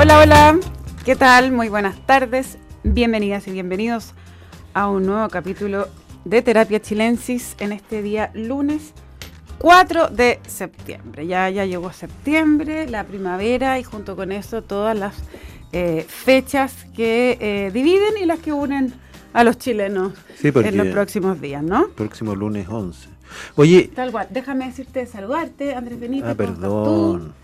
Hola, hola, ¿qué tal? Muy buenas tardes, bienvenidas y bienvenidos a un nuevo capítulo de Terapia Chilensis en este día lunes 4 de septiembre. Ya, ya llegó septiembre, la primavera y junto con eso todas las eh, fechas que eh, dividen y las que unen a los chilenos en los próximos días, ¿no? Próximo lunes 11. Oye. Tal cual, déjame decirte, saludarte, Andrés Benítez. Ah, perdón.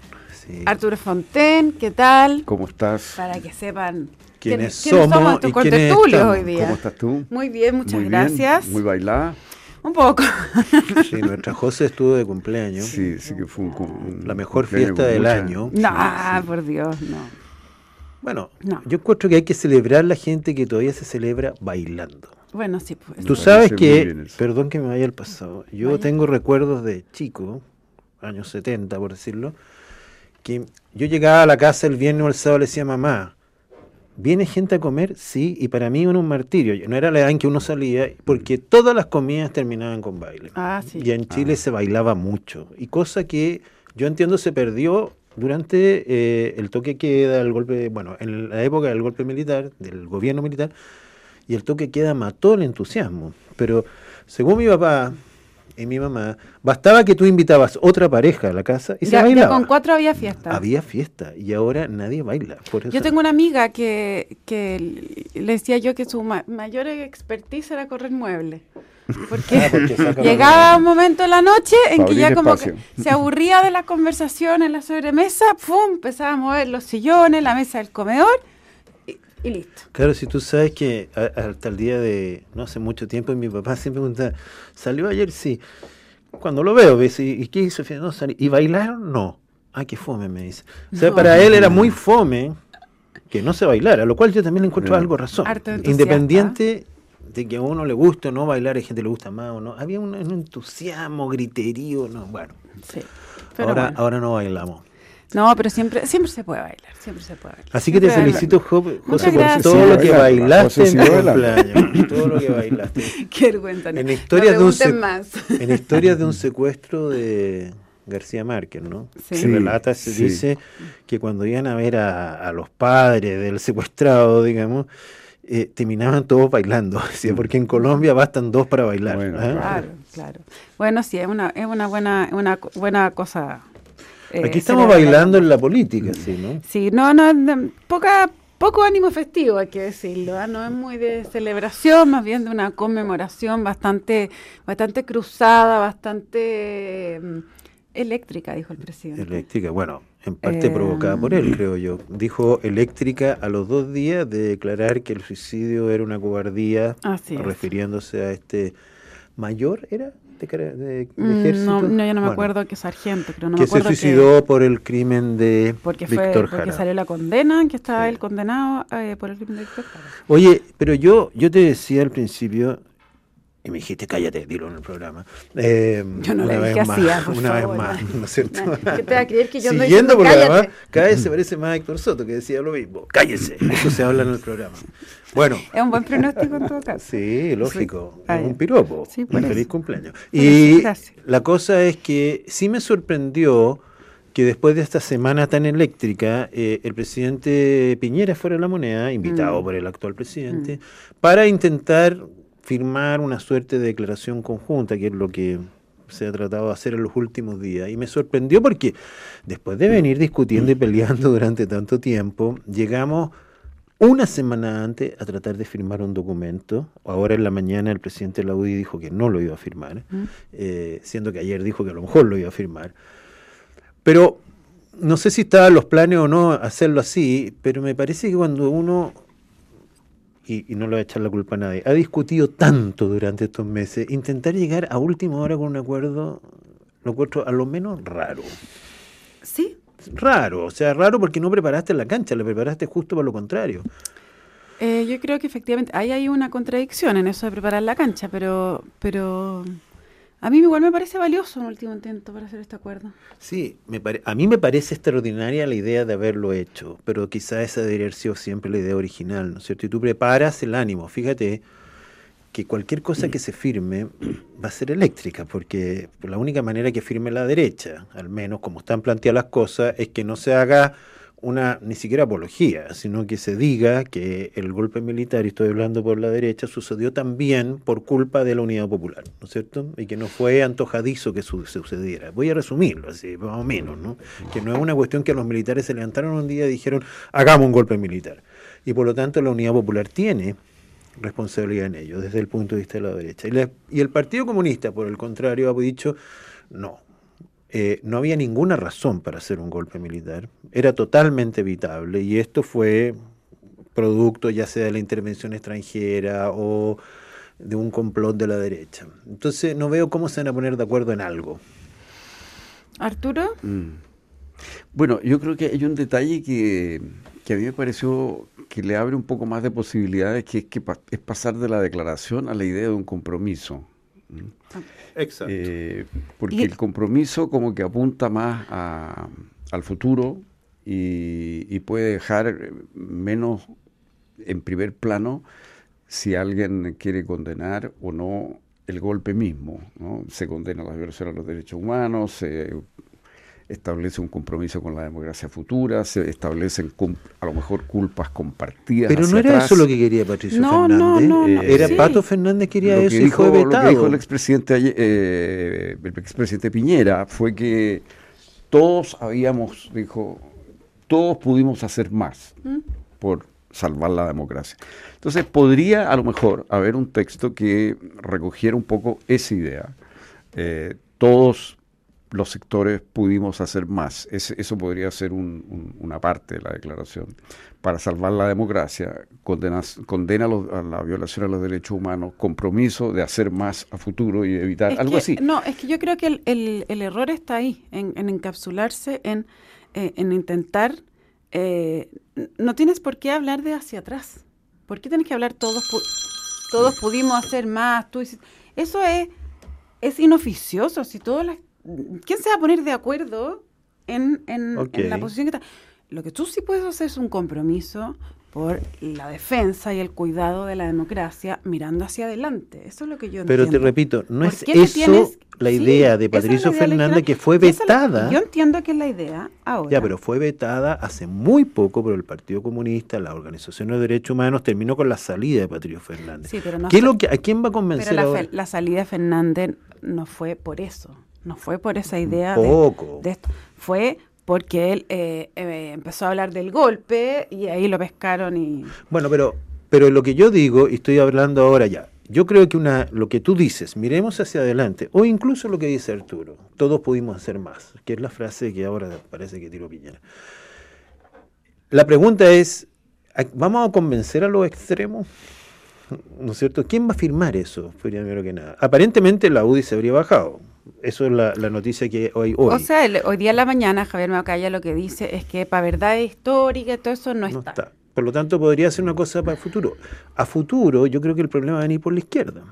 Arturo Fonten, ¿qué tal? ¿Cómo estás? Para que sepan quiénes, somos, somos tus hoy día. ¿Cómo estás tú? Muy bien, muchas gracias. muy bailada. Un poco. Sí, nuestra José estuvo de cumpleaños. Sí, sí que fue un, La mejor fiesta del año. No, por Dios, no. Bueno, yo encuentro que hay que celebrar la gente que todavía se celebra bailando. Bueno, sí, pues. Tú sabes que, perdón que me vaya al pasado, yo tengo recuerdos de chico, años 70 por decirlo, que yo llegaba a la casa el viernes o el sábado le decía mamá, ¿viene gente a comer? Sí, y para mí era un martirio. No era la edad en que uno salía, porque todas las comidas terminaban con baile. Ah, sí. Y en Chile ah. se bailaba mucho. Y cosa que yo entiendo se perdió durante eh, el toque queda, el golpe, bueno, en la época del golpe militar, del gobierno militar, y el toque queda mató el entusiasmo. Pero según mi papá, y mi mamá, bastaba que tú invitabas otra pareja a la casa y se bailaba. con cuatro había fiesta. Había fiesta y ahora nadie baila. Yo tengo una amiga que, que le decía yo que su mayor expertise era correr muebles. Porque, ah, llegaba un momento en la noche en que ya como que se aburría de la conversación en la sobremesa, ¡pum! empezaba a mover los sillones, la mesa del comedor y listo. Claro, si tú sabes que hasta el día de no hace mucho tiempo mi papá siempre preguntaba, ¿salió ayer? Sí. Cuando lo veo, ¿ves? ¿y qué hizo? No, ¿Y bailaron? No. Ah, qué fome, me dice. O sea, para él era muy fome que no se bailara, lo cual yo también le encuentro algo razón. Independiente de que a uno le guste o no bailar, hay gente que le gusta más o no. Había un, entusiasmo, griterío, no, bueno. Sí, ahora, ahora no bailamos. No, pero siempre, siempre se puede bailar, siempre se puede bailar. Así que te felicito, José, por todo lo que bailaste en cumpleaños. todo lo que bailaste. Qué vergüenza. En historias, de un más. en historias de un secuestro de García Márquez, ¿no? Sí. Se relata, se dice que cuando iban a ver a, los padres del secuestrado, digamos, eh, terminaban todos bailando, ¿sí? porque en Colombia bastan dos para bailar. ¿ah? Claro, claro. Bueno, sí, es una, es una buena, una buena cosa eh, Aquí estamos bailando en la política, sí, ¿no? Sí, no, no, poca, poco ánimo festivo, hay que decirlo, ¿ah? no es muy de celebración, más bien de una conmemoración bastante, bastante cruzada, bastante mm, eléctrica, dijo el presidente. Eléctrica, bueno, en parte provocada por él, creo yo. Dijo eléctrica a los dos días de declarar que el suicidio era una cobardía, refiriéndose a este mayor, ¿era? De, mm, ejército? No, yo no me acuerdo que sargento, pero no que me acuerdo se suicidó por el crimen de porque Víctor fue, Porque salió la condena, que estaba él condenado eh, por el crimen de Víctor Jara. Oye, pero yo, yo te decía al principio, y me dijiste, cállate, dilo en el programa. Eh, yo no le dije así, Una vez más, ¿no es cierto? ¿Qué te va a creer que yo no Siguiendo porque además, cada vez se parece más a Héctor Soto, que decía lo mismo. Cállese, eso se habla en el programa. Bueno. Es un buen pronóstico en todo caso. Sí, lógico. Es un piropo. Sí, un feliz cumpleaños. y la cosa es que sí me sorprendió que después de esta semana tan eléctrica, eh, el presidente Piñera fuera la moneda, invitado mm. por el actual presidente, mm. para intentar firmar una suerte de declaración conjunta, que es lo que se ha tratado de hacer en los últimos días. Y me sorprendió porque después de venir discutiendo y peleando durante tanto tiempo, llegamos una semana antes a tratar de firmar un documento. Ahora en la mañana el presidente de la UDI dijo que no lo iba a firmar, eh, siendo que ayer dijo que a lo mejor lo iba a firmar. Pero no sé si estaban los planes o no hacerlo así, pero me parece que cuando uno y, no le voy a echar la culpa a nadie, ha discutido tanto durante estos meses, intentar llegar a última hora con un acuerdo, lo encuentro a lo menos raro. Sí. Raro, o sea, raro porque no preparaste la cancha, la preparaste justo para lo contrario. Eh, yo creo que efectivamente ahí hay una contradicción en eso de preparar la cancha, pero, pero a mí igual me parece valioso un último intento para hacer este acuerdo. Sí, me a mí me parece extraordinaria la idea de haberlo hecho, pero quizá esa debería haber sido siempre la idea original, ¿no es cierto? Y tú preparas el ánimo, fíjate que cualquier cosa que se firme va a ser eléctrica, porque la única manera que firme la derecha, al menos como están planteadas las cosas, es que no se haga una ni siquiera apología, sino que se diga que el golpe militar, y estoy hablando por la derecha, sucedió también por culpa de la Unidad Popular, ¿no es cierto? Y que no fue antojadizo que sucediera. Voy a resumirlo así, más o menos, ¿no? Que no es una cuestión que los militares se levantaron un día y dijeron, hagamos un golpe militar. Y por lo tanto la Unidad Popular tiene responsabilidad en ello, desde el punto de vista de la derecha. Y, y el Partido Comunista, por el contrario, ha dicho, no, eh, no había ninguna razón para hacer un golpe militar, era totalmente evitable y esto fue producto ya sea de la intervención extranjera o de un complot de la derecha. Entonces no veo cómo se van a poner de acuerdo en algo. Arturo. Mm. Bueno, yo creo que hay un detalle que, a mí me pareció que le abre un poco más de posibilidades, que es, que es pasar de la declaración a la idea de un compromiso. Exacto. Eh, porque el compromiso como que apunta más al futuro y, puede dejar menos en primer plano si alguien quiere condenar o no el golpe mismo. ¿no? Se condena la violación a los derechos humanos, se establece un compromiso con la democracia futura, se establecen a lo mejor culpas compartidas. Pero no era eso lo que quería Patricio Fernández. No, no, eh, era Pato Fernández quería eso y fue vetado. Lo que dijo el expresidente, eh, el expresidente Piñera fue que todos habíamos, dijo, todos pudimos hacer más ¿Mm? por salvar la democracia. Entonces podría a lo mejor haber un texto que recogiera un poco esa idea. Eh, todos los sectores pudimos hacer más. eso podría ser una parte de la declaración. Para salvar la democracia, condena, condena a la violación a los derechos humanos, compromiso de hacer más a futuro y evitar algo así. No, es que yo creo que el, error está ahí, en, encapsularse, en, eh, en intentar... Eh, no tienes por qué hablar de hacia atrás. ¿Por qué tienes que hablar todos, todos pudimos hacer más? Tú eso es, es inoficioso. Si todas las ¿quién se va a poner de acuerdo en, en, la posición que está? Lo que tú sí puedes hacer es un compromiso por la defensa y el cuidado de la democracia mirando hacia adelante. Eso es lo que yo Pero te repito, no es eso la idea de Patricio Fernández que fue vetada. yo entiendo que es la idea ahora. Ya, pero fue vetada hace muy poco por el Partido Comunista, la Organización de Derechos Humanos, terminó con la salida de Patricio Fernández. Sí, pero no ¿Qué lo que, ¿A quién va a convencer pero la, la salida de Fernández no fue por eso. No fue por esa idea de, esto. Fue porque él eh, eh, empezó a hablar del golpe y ahí lo pescaron y... Bueno, pero, pero lo que yo digo, y estoy hablando ahora ya, yo creo que una, lo que tú dices, miremos hacia adelante, o incluso lo que dice Arturo, todos pudimos hacer más, que es la frase que ahora parece que tiró Piñera. La pregunta es, ¿vamos a convencer a los extremos? ¿No es cierto? ¿Quién va a firmar eso? Primero que nada. Aparentemente la UDI se habría bajado eso es la, noticia que hoy, hoy. O sea, hoy día en la mañana Javier Macaya lo que dice es que para verdad histórica todo eso no, está. Por lo tanto, podría ser una cosa para el futuro. A futuro, yo creo que el problema va a venir por la izquierda,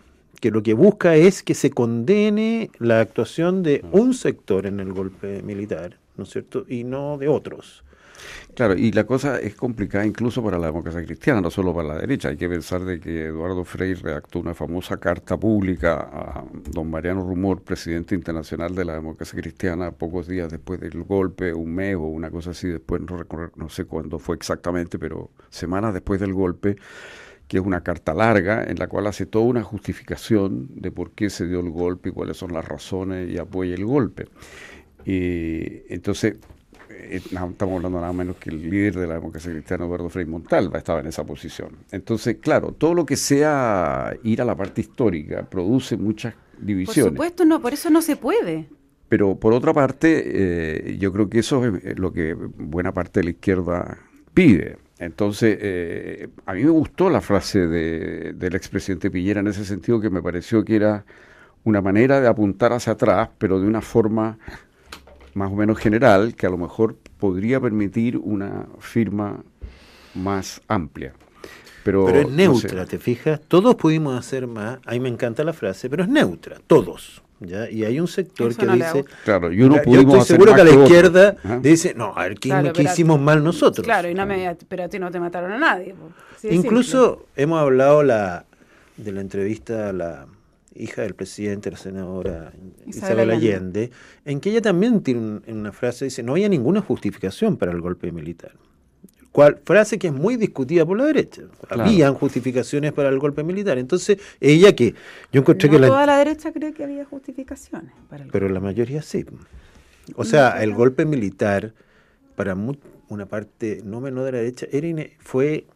que lo que busca es que se condene la actuación de un sector en el golpe militar, ¿no es cierto? Y no de otros. Claro, y la cosa es complicada incluso para la democracia cristiana, no solo para la derecha. Hay que pensar de que Eduardo Frei redactó una famosa carta pública a don Mariano Rumor, presidente internacional de la democracia cristiana, pocos días después del golpe, un mes o una cosa así, después no, no sé cuándo fue exactamente, pero semanas después del golpe, que es una carta larga en la cual hace toda una justificación de por qué se dio el golpe y cuáles son las razones y apoya el golpe. Y entonces eh, estamos hablando nada menos que el líder de la democracia cristiana, Eduardo Frei Montalva, estaba en esa posición. Entonces, claro, todo lo que sea ir a la parte histórica produce muchas divisiones. Por supuesto, no, por eso no se puede. Pero por otra parte, eh, yo creo que eso es lo que buena parte de la izquierda pide. Entonces, eh, a mí me gustó la frase de, del expresidente Piñera en ese sentido que me pareció que era una manera de apuntar hacia atrás, pero de una forma más o menos general que a lo mejor podría permitir una firma más amplia. Pero, pero es neutra, ¿te fijas? Todos pudimos hacer más, a mí me encanta la frase, pero es neutra, todos. ¿ya? Y hay un sector que dice... Claro, y uno yo estoy seguro que a la izquierda dice, no, a ver, ¿qué, hicimos mal nosotros? Claro, y no me, pero a ti no te mataron a nadie. Incluso hemos hablado la, de la entrevista a la hija del presidente, la senadora Isabel, Allende, en que ella también tiene una frase, dice, no había ninguna justificación para el golpe militar. Cual, frase que es muy discutida por la derecha. Habían justificaciones para el golpe militar. Entonces, ella que yo encontré que la... Toda la derecha cree que había justificaciones para el Pero la mayoría sí. O sea, el golpe militar, para una parte no menor de la derecha, era fue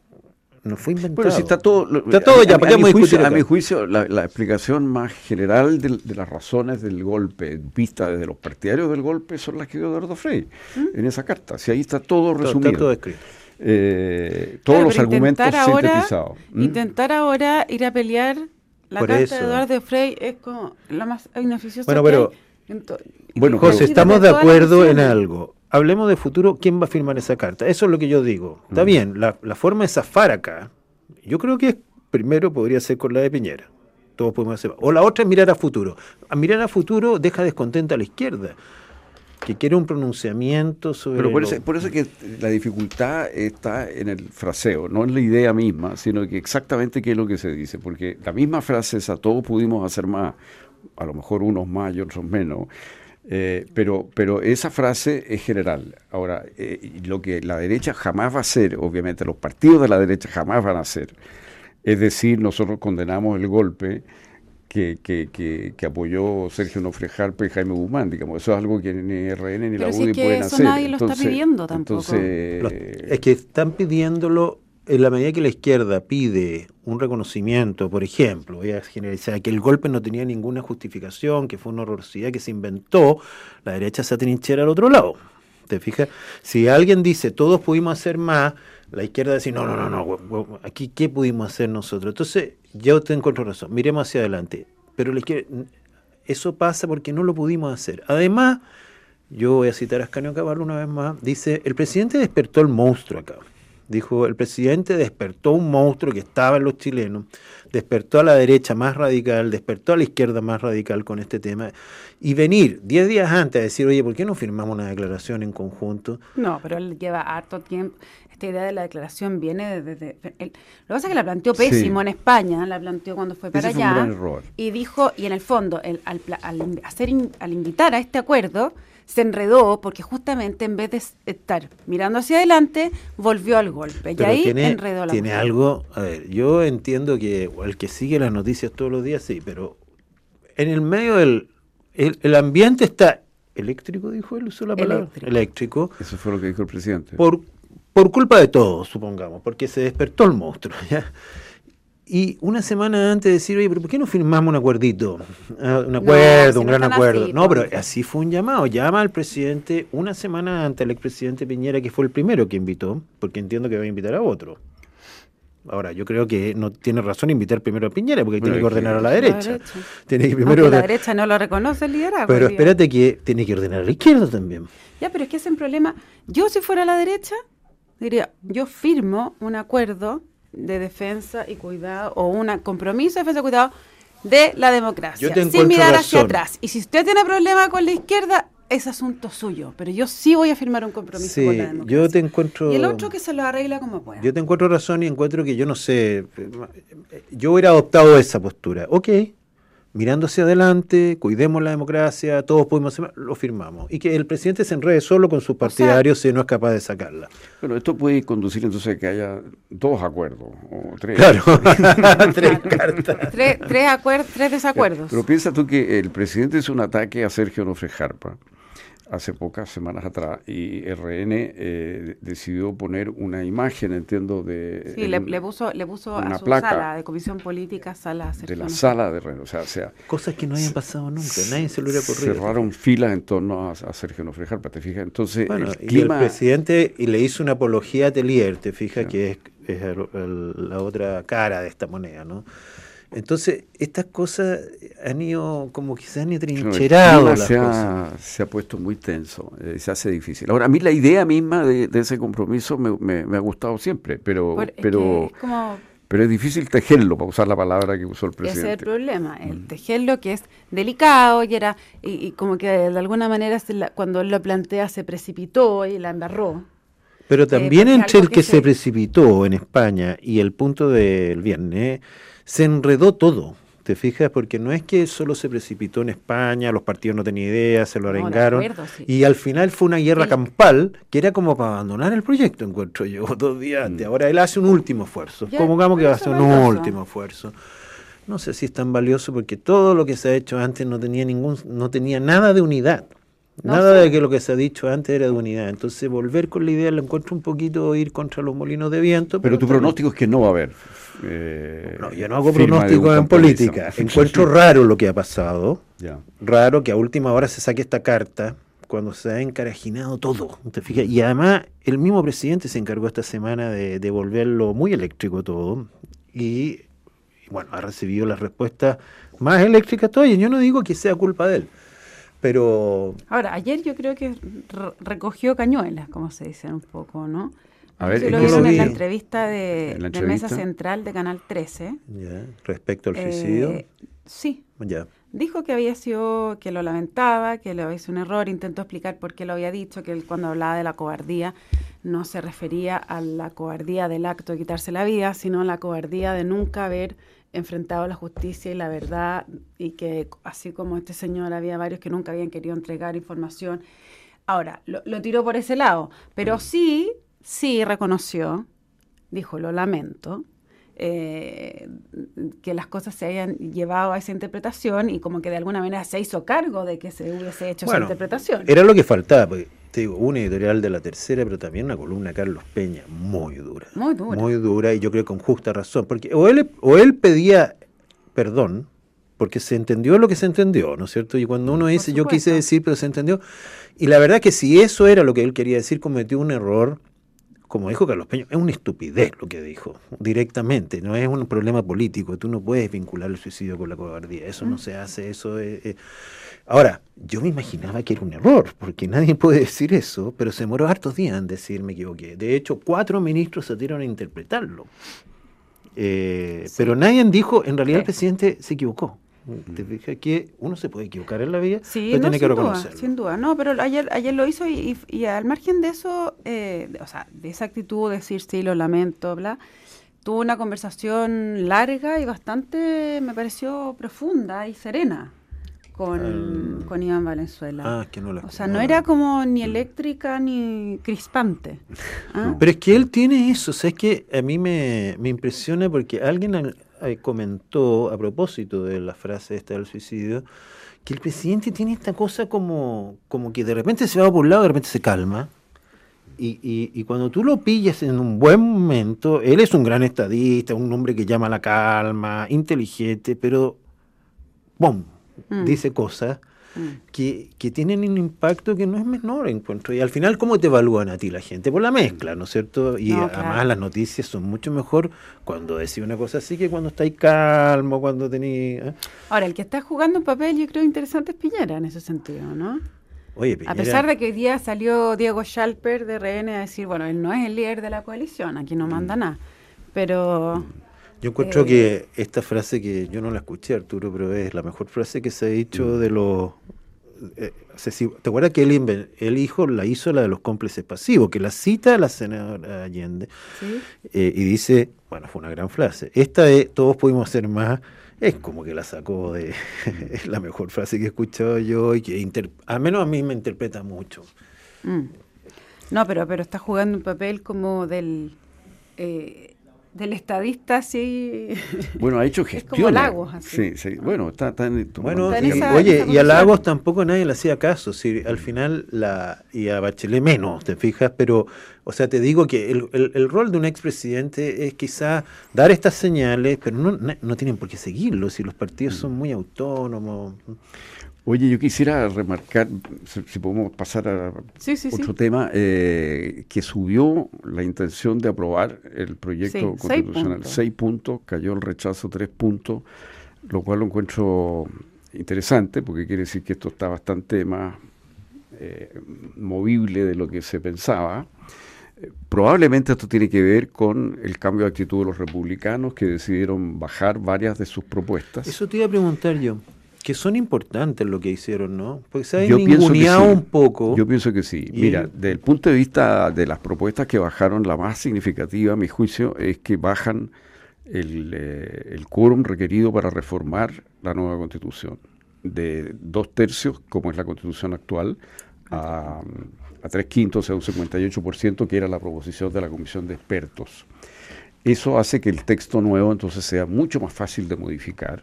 no fue inventado. Bueno, si está todo, está todo ya, a, mi juicio, a mi juicio, la, explicación más general de, las razones del golpe, vista desde los partidarios del golpe, son las que dio Eduardo Frey ¿Mm? en esa carta. Si ahí está todo resumido. Está todo escrito. Eh, todos los argumentos sintetizados. ¿Mm? Intentar ahora ir a pelear la carta de Eduardo Frey es como la más inoficiosa bueno, pero, bueno, José, estamos de acuerdo en algo hablemos de futuro, ¿quién va a firmar esa carta? Eso es lo que yo digo. Está mm. bien, la, forma de zafar acá, yo creo que primero podría ser con la de Piñera. Todos podemos hacer. O la otra es mirar a futuro. A mirar a futuro deja descontenta a la izquierda, que quiere un pronunciamiento sobre. Pero por, eso, por eso que la dificultad está en el fraseo, no en la idea misma, sino que exactamente qué es lo que se dice. Porque la misma frase es a todos pudimos hacer más, a lo mejor unos más y otros menos eh, pero, pero esa frase es general. Ahora, eh, lo que la derecha jamás va a hacer, obviamente los partidos de la derecha jamás van a hacer, es decir, nosotros condenamos el golpe que, que, que, apoyó Sergio Nofrejarpe y Jaime Guzmán, digamos, eso es algo que ni RN ni la UDI pueden eso nadie lo está pidiendo tampoco. es que están pidiéndolo en la medida que la izquierda pide un reconocimiento, por ejemplo, voy a generalizar, que el golpe no tenía ninguna justificación, que fue una horrorosidad que se inventó, la derecha se atrinchera al otro lado. ¿Te fijas? Si alguien dice todos pudimos hacer más, la izquierda dice no, no, no, no, aquí qué pudimos hacer nosotros. Entonces, yo te encuentro razón, miremos hacia adelante. Pero la eso pasa porque no lo pudimos hacer. Además, yo voy a citar a Ascanio Caballo una vez más, dice, el presidente despertó el monstruo acá. Dijo, el presidente despertó un monstruo que estaba en los chilenos, despertó a la derecha más radical, despertó a la izquierda más radical con este tema, y venir diez días antes a decir, oye, ¿por qué no firmamos una declaración en conjunto? No, pero él lleva harto tiempo. Esta idea de la declaración viene desde... lo que pasa es que la planteó pésimo en España, la planteó cuando fue para allá. Y dijo, y en el fondo, al, hacer, al invitar a este acuerdo, se enredó porque justamente en vez de estar mirando hacia adelante, volvió al golpe. y ahí tiene, enredó la Tiene algo, a ver, yo entiendo que el que sigue las noticias todos los días, sí, pero en el medio del... El, ambiente está eléctrico, dijo él, usó la palabra. Eléctrico. Eso fue lo que dijo el presidente. Por, por culpa de todos, supongamos, porque se despertó el monstruo. ¿ya? Y una semana antes de decir, oye, pero ¿por qué no firmamos un acuerdito? Ah, un acuerdo, un gran acuerdo. no, pero así fue un llamado. Llama al presidente una semana antes al expresidente Piñera, que fue el primero que invitó, porque entiendo que va a invitar a otro. Ahora, yo creo que no tiene razón invitar primero a Piñera, porque tiene que ordenar a la derecha. Tiene que primero la derecha no lo reconoce el liderazgo. Pero espérate que tiene que ordenar a la izquierda también. Ya, pero es que ese es un problema. Yo, si fuera a la derecha, diría, yo firmo un acuerdo de defensa y cuidado o un compromiso de defensa y cuidado de la democracia, sin mirar hacia atrás. Y si usted tiene problema con la izquierda, es asunto suyo, pero yo sí voy a firmar un compromiso con la democracia. Yo te encuentro... Y el otro que se lo arregla como pueda. Yo te encuentro razón y encuentro que yo no sé, yo hubiera adoptado esa postura. Ok, mirando hacia adelante, cuidemos la democracia, todos podemos lo firmamos. Y que el presidente se enrede solo con sus partidarios si no es capaz de sacarla. Bueno, esto puede conducir entonces a que haya dos acuerdos, o tres. Claro, tres cartas. Tres desacuerdos. Pero piensa tú que el presidente es un ataque a Sergio Nofre Jarpa hace pocas semanas atrás y RN eh, decidió poner una imagen, entiendo, de... Sí, le, puso, le puso a su sala de comisión política, sala... De la sala de RN, o sea, sea... Cosas que no habían pasado nunca, nadie se lo hubiera ocurrido. Cerraron filas en torno a, Sergio Nofrejar, te fijas, entonces el clima... el presidente y le hizo una apología a Telier, te fijas, que es, es la otra cara de esta moneda, ¿no? Entonces, estas cosas han ido como que se han trincherado. se, ha, se ha puesto muy tenso, eh, se hace difícil. Ahora, a mí la idea misma de, ese compromiso me, me, ha gustado siempre, pero, pero, es pero es difícil tejerlo, para usar la palabra que usó el presidente. Ese es el problema, el mm. tejerlo que es delicado y era y, como que de alguna manera cuando él lo plantea se precipitó y la embarró. Pero eh, también entre el que, se precipitó en España y el punto del viernes se enredó todo, ¿Te fijas? Porque no es que solo se precipitó en España, los partidos no tenían idea, se lo arengaron. Y al final fue una guerra campal que era como para abandonar el proyecto, encuentro yo, dos días antes. Mm. Ahora él hace un último esfuerzo. Supongamos que va a hacer un último esfuerzo. No sé si es tan valioso porque todo lo que se ha hecho antes no tenía ningún, no tenía nada de unidad. Nada de que lo que se ha dicho antes era de unidad. Entonces, volver con la idea lo encuentro un poquito ir contra los molinos de viento. Pero, tu pronóstico es que no va a haber. Eh, no, yo no hago pronósticos en política. Encuentro raro lo que ha pasado. Raro que a última hora se saque esta carta cuando se ha encarajinado todo. ¿te fijas? Y además, el mismo presidente se encargó esta semana de, de volverlo muy eléctrico todo. Y, bueno, ha recibido las respuestas más eléctricas todavía. Yo no digo que sea culpa de él pero... Ahora, ayer yo creo que recogió cañuelas, como se dice un poco, ¿no? A ver, lo vieron en la entrevista de, Mesa Central de Canal 13. Respecto al suicidio. Eh, sí. Ya. Dijo que había sido, que lo lamentaba, que le había sido un error, intentó explicar por qué lo había dicho, que él cuando hablaba de la cobardía no se refería a la cobardía del acto de quitarse la vida, sino a la cobardía de nunca haber enfrentado la justicia y la verdad y que así como este señor había varios que nunca habían querido entregar información. Ahora, lo, tiró por ese lado, pero mm. sí, sí reconoció, dijo, lo lamento, eh, que las cosas se hayan llevado a esa interpretación y como que de alguna manera se hizo cargo de que se hubiese hecho esa interpretación. Era lo que faltaba, porque te digo, una editorial de la tercera, pero también una columna de Carlos Peña, muy dura. Muy dura. Muy dura, y yo creo con justa razón. Porque o él, o él pedía perdón, porque se entendió lo que se entendió, ¿no es cierto? Y cuando uno dice, yo quise decir, pero se entendió. Y la verdad que si eso era lo que él quería decir, cometió un error, como dijo Carlos Peña, es una estupidez lo que dijo, directamente, no es un problema político, tú no puedes vincular el suicidio con la cobardía, eso no se hace, eso es... Ahora, yo me imaginaba que era un error, porque nadie puede decir eso, pero se demoró hartos días en decir me equivoqué. De hecho, cuatro ministros se dieron a interpretarlo. Eh, pero nadie dijo, en realidad el presidente se equivocó. Te fijas que uno se puede equivocar en la vida, sí, pero tiene que reconocerlo. sin duda, no, pero ayer, ayer lo hizo y, al margen de eso, eh, o sea, de esa actitud de decir sí, lo lamento, bla, tuvo una conversación larga y bastante, me pareció profunda y serena con, con Iván Valenzuela. Ah, que no la O sea, no era como ni eléctrica ni crispante. ¿ah? Pero es que él tiene eso, o sea, es que a mí me, me impresiona porque alguien eh, comentó a propósito de la frase esta del suicidio, que el presidente tiene esta cosa como, como que de repente se va por un lado, de repente se calma. Y, y, y, cuando tú lo pillas en un buen momento, él es un gran estadista, un hombre que llama a la calma, inteligente, pero ¡bum! Mm. dice cosas mm. que, que, tienen un impacto que no es menor, encuentro. Y al final, ¿cómo te evalúan a ti la gente? Por la mezcla, ¿no es cierto? Y además las noticias son mucho mejor cuando decís una cosa así que cuando estáis calmo, cuando tenéis... ¿eh? Ahora, el que está jugando un papel, yo creo interesante es Piñera en ese sentido, ¿no? Oye, A pesar de que hoy día salió Diego Schalper de RN a decir, bueno, él no es el líder de la coalición, aquí no manda mm. nada, pero... Yo encuentro que eh, esta frase que yo no la escuché, Arturo, pero es la mejor frase que se ha dicho mm. de los... Eh, ¿Te acuerdas que él, el hijo la hizo la de los cómplices pasivos? Que la cita a la senadora Allende eh, y dice, bueno, fue una gran frase. Esta de todos pudimos hacer más, es como que la sacó de... es la mejor frase que he escuchado yo y que al menos a mí me interpreta mucho. Mm. No, pero, pero está jugando un papel como del del estadista sí bueno ha hecho gestión Lagos sí, sí. Bueno está, tan bueno oye y a Lagos tampoco nadie le hacía caso si al final la y a Bachelet menos te fijas pero o sea te digo que el, el, rol de un expresidente es quizá dar estas señales pero no, no tienen por qué seguirlo si los partidos son muy autónomos Oye, yo quisiera remarcar, si, podemos pasar a otro tema, eh, que subió la intención de aprobar el proyecto constitucional. Seis puntos. cayó el rechazo tres puntos, lo cual lo encuentro interesante porque quiere decir que esto está bastante más eh, movible de lo que se pensaba. Probablemente esto tiene que ver con el cambio de actitud de los republicanos que decidieron bajar varias de sus propuestas. Eso te iba a preguntar yo que son importantes lo que hicieron, ¿no? Porque se ha ninguneado un poco. Yo pienso que sí. Mira, desde el punto de vista de las propuestas que bajaron, la más significativa, a mi juicio, es que bajan el, eh, el quórum requerido para reformar la nueva constitución, de dos tercios, como es la constitución actual, a, a tres quintos, o sea, un 58%, que era la proposición de la comisión de expertos. Eso hace que el texto nuevo entonces sea mucho más fácil de modificar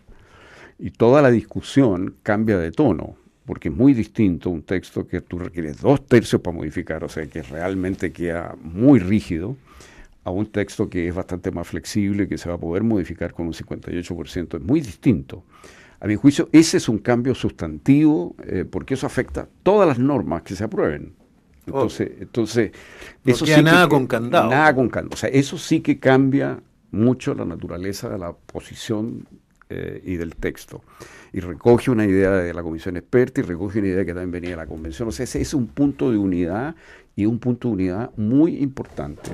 y toda la discusión cambia de tono, porque es muy distinto un texto que tú requieres dos tercios para modificar, o sea, que realmente queda muy rígido, a un texto que es bastante más flexible, que se va a poder modificar con un 58%, es muy distinto. A mi juicio, ese es un cambio sustantivo, eh, porque eso afecta todas las normas que se aprueben. Entonces, entonces eso sí nada con candado. Nada con candado. O sea, eso sí que cambia mucho la naturaleza de la posición eh, y del texto. Y recoge una idea de la comisión experta y recoge una idea que también venía de la convención. O sea, ese es un punto de unidad y un punto de unidad muy importante.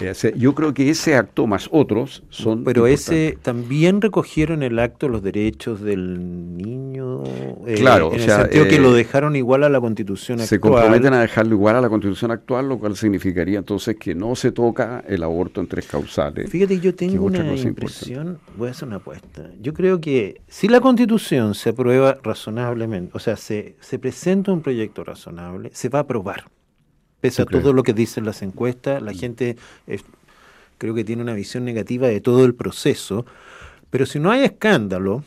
Eh, yo creo que ese acto más otros son. Pero ese también recogieron el acto los derechos del niño. Eh, claro, en o sea, el sentido que lo dejaron igual a la constitución actual. Se comprometen a dejarlo igual a la constitución actual, lo cual significaría entonces que no se toca el aborto en tres causales. Fíjate, yo tengo una impresión, voy a hacer una apuesta. Yo creo que si la constitución se aprueba razonablemente, o sea, se, se presenta un proyecto razonable, se va a aprobar. Pese a todo lo que dicen las encuestas, la mm. gente creo que tiene una visión negativa de todo el proceso. Pero si no hay escándalo,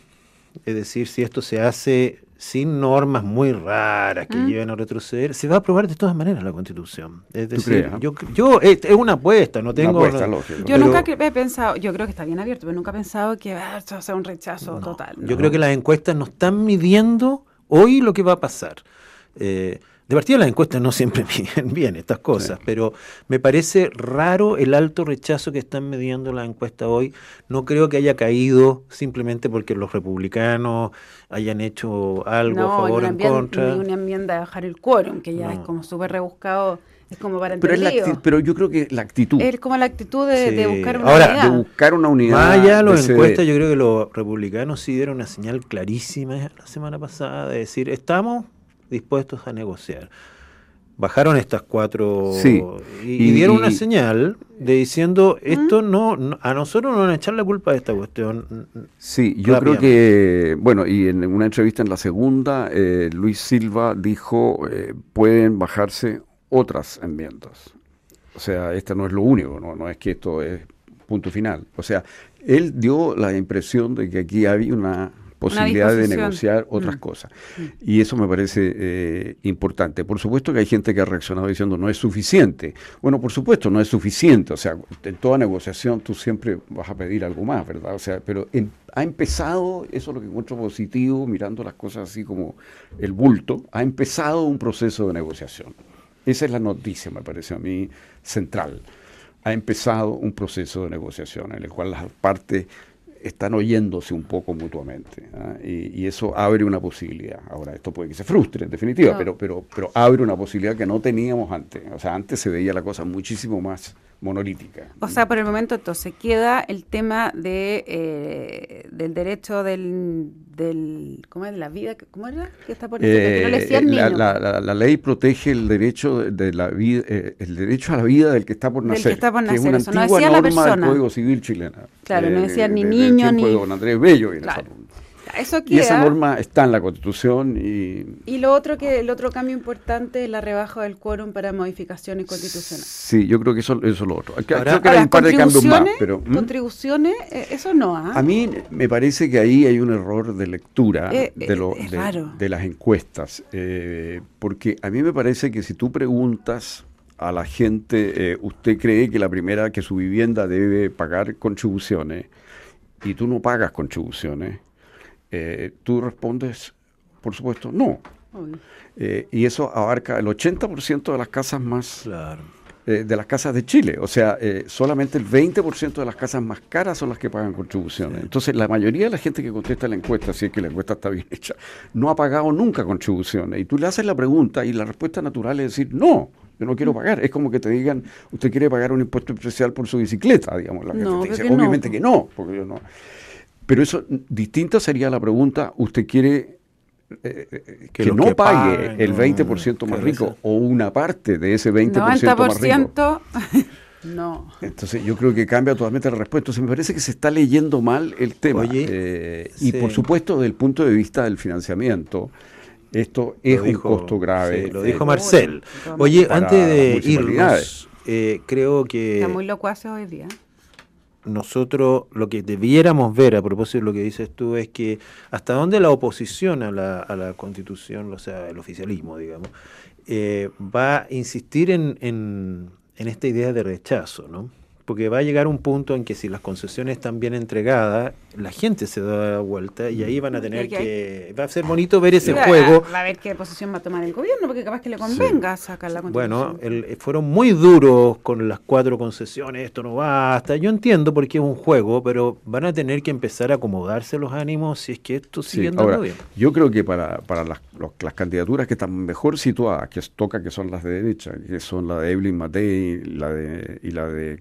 es decir, si esto se hace sin normas muy raras que mm. lleven a retroceder, se va a aprobar de todas maneras la Constitución. Es decir, yo, yo es, una apuesta, no tengo... yo nunca he pensado, yo creo que está bien abierto, pero nunca he pensado que va a ser un rechazo total. Yo creo que las encuestas no están midiendo hoy lo que va a pasar. Eh, de partida las encuestas no siempre miden bien estas cosas, pero me parece raro el alto rechazo que están midiendo las encuestas hoy. No creo que haya caído simplemente porque los republicanos hayan hecho algo a favor o en contra. No, una enmienda de bajar el quórum, que ya es como súper rebuscado. Es como para pero, pero yo creo que la actitud. Es como la actitud de, buscar una Ahora, unidad. de buscar una unidad. Más allá de las encuestas, yo creo que los republicanos sí dieron una señal clarísima la semana pasada de decir, estamos dispuestos a negociar. Bajaron estas cuatro y, dieron una señal de diciendo esto no, a nosotros no van a echar la culpa de esta cuestión. Sí, yo creo que bueno y en una entrevista en la segunda eh, Luis Silva dijo eh, pueden bajarse otras enmiendas. O sea, esta no es lo único, no, no es que esto es punto final. O sea, él dio la impresión de que aquí había una posibilidad de negociar otras mm. cosas. Mm. Y eso me parece eh, importante. Por supuesto que hay gente que ha reaccionado diciendo no es suficiente. Bueno, por supuesto, no es suficiente. O sea, en toda negociación tú siempre vas a pedir algo más, ¿verdad? O sea, pero ha empezado, eso es lo que encuentro positivo, mirando las cosas así como el bulto, ha empezado un proceso de negociación. Esa es la noticia, me parece a mí, central. Ha empezado un proceso de negociación en el cual las partes están oyéndose un poco mutuamente ¿ah? y, eso abre una posibilidad. Ahora, esto puede que se frustre en definitiva, pero, pero, pero abre una posibilidad que no teníamos antes. O sea, antes se veía la cosa muchísimo más monolítica. O sea, por el momento entonces queda el tema de eh, del derecho del, del ¿cómo es la vida? ¿Cómo era? ¿Qué está por eh, la, ley protege el derecho de la vida, eh, el derecho a la vida del que está por nacer. que está por nacer. Que es una antigua norma del Código Civil chileno. Claro, no decía ni niño ni. De don Andrés Bello y claro. Y esa norma está en la Constitución. Y, y lo otro que el otro cambio importante es la rebaja del quórum para modificaciones constitucionales. Sí, yo creo que eso, eso es lo otro. creo que hay un par de cambios más. Pero, ¿Mm? Contribuciones, eh, eso no. ¿ah? A mí me parece que ahí hay un error de lectura eh, de, lo, de, las encuestas. Eh, porque a mí me parece que si tú preguntas a la gente, ¿usted cree que la primera que su vivienda debe pagar contribuciones? Y tú no pagas contribuciones eh, tú respondes, por supuesto, no. Eh, y eso abarca el 80% de las casas más... Eh, de las casas de Chile. O sea, solamente el 20% de las casas más caras son las que pagan contribuciones. Entonces, la mayoría de la gente que contesta la encuesta, si es que la encuesta está bien hecha, no ha pagado nunca contribuciones. Y tú le haces la pregunta y la respuesta natural es decir, no, yo no quiero mm. pagar. Es como que te digan, usted quiere pagar un impuesto especial por su bicicleta, digamos. La no, dice, obviamente que no, porque yo no. Pero eso, distinta sería la pregunta, ¿usted quiere eh, eh, que, no pague el 20% más rico o una parte de ese 20% más rico? No. Entonces yo creo que cambia totalmente la respuesta. Entonces me parece que se está leyendo mal el tema. Eh, y por supuesto, desde el punto de vista del financiamiento, esto es un costo grave. lo dijo Marcel. Oye, antes de irnos, eh, creo que... Está muy locuaz hoy día nosotros lo que debiéramos ver a propósito de lo que dices tú es que hasta dónde la oposición a la, a la constitución, o sea, el oficialismo, digamos, eh, va a insistir en, en, en esta idea de rechazo, ¿no? Porque va a llegar un punto en que si las concesiones están bien entregadas, la gente se da vuelta y ahí van a tener que... Va a ser bonito ver ese juego. Va a ver qué posición va a tomar el gobierno, porque capaz que le convenga sacar la. Bueno, fueron muy duros con las cuatro concesiones, esto no basta. Yo entiendo porque es un juego, pero van a tener que empezar a acomodarse los ánimos si es que esto sigue andando bien. Yo creo que para, para las, las, candidaturas que están mejor situadas, que toca que son las de derecha, que son la de Evelyn Matei la de, y la de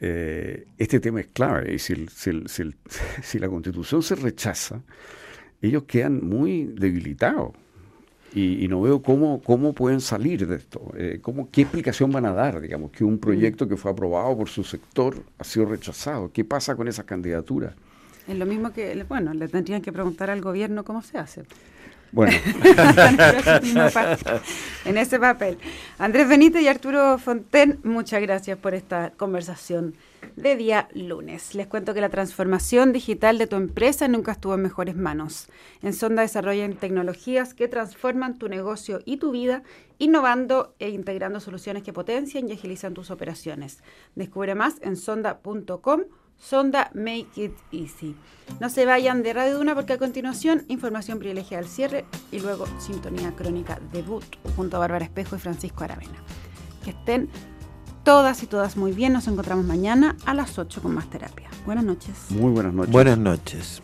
Eh, este tema es clave. Y si, la constitución se rechaza, ellos quedan muy debilitados. Y, no veo cómo, cómo pueden salir de esto. Eh, cómo, ¿Qué explicación van a dar? Digamos, que un proyecto que fue aprobado por su sector ha sido rechazado. ¿Qué pasa con esa candidatura? Es lo mismo que, bueno, le tendrían que preguntar al gobierno cómo se hace. Bueno. en ese papel. Andrés Benítez y Arturo Fonten, muchas gracias por esta conversación de día lunes. Les cuento que la transformación digital de tu empresa nunca estuvo en mejores manos. En Sonda desarrollan tecnologías que transforman tu negocio y tu vida, innovando e integrando soluciones que potencian y agilizan tus operaciones. Descubre más en sonda.com Sonda Make It Easy. No se vayan de Radio Duna porque a continuación información privilegiada al cierre y luego sintonía crónica debut junto a Bárbara Espejo y Francisco Aravena. Que estén todas y todas muy bien. Nos encontramos mañana a las 8 con más terapia. Buenas noches. Muy buenas noches. Buenas noches.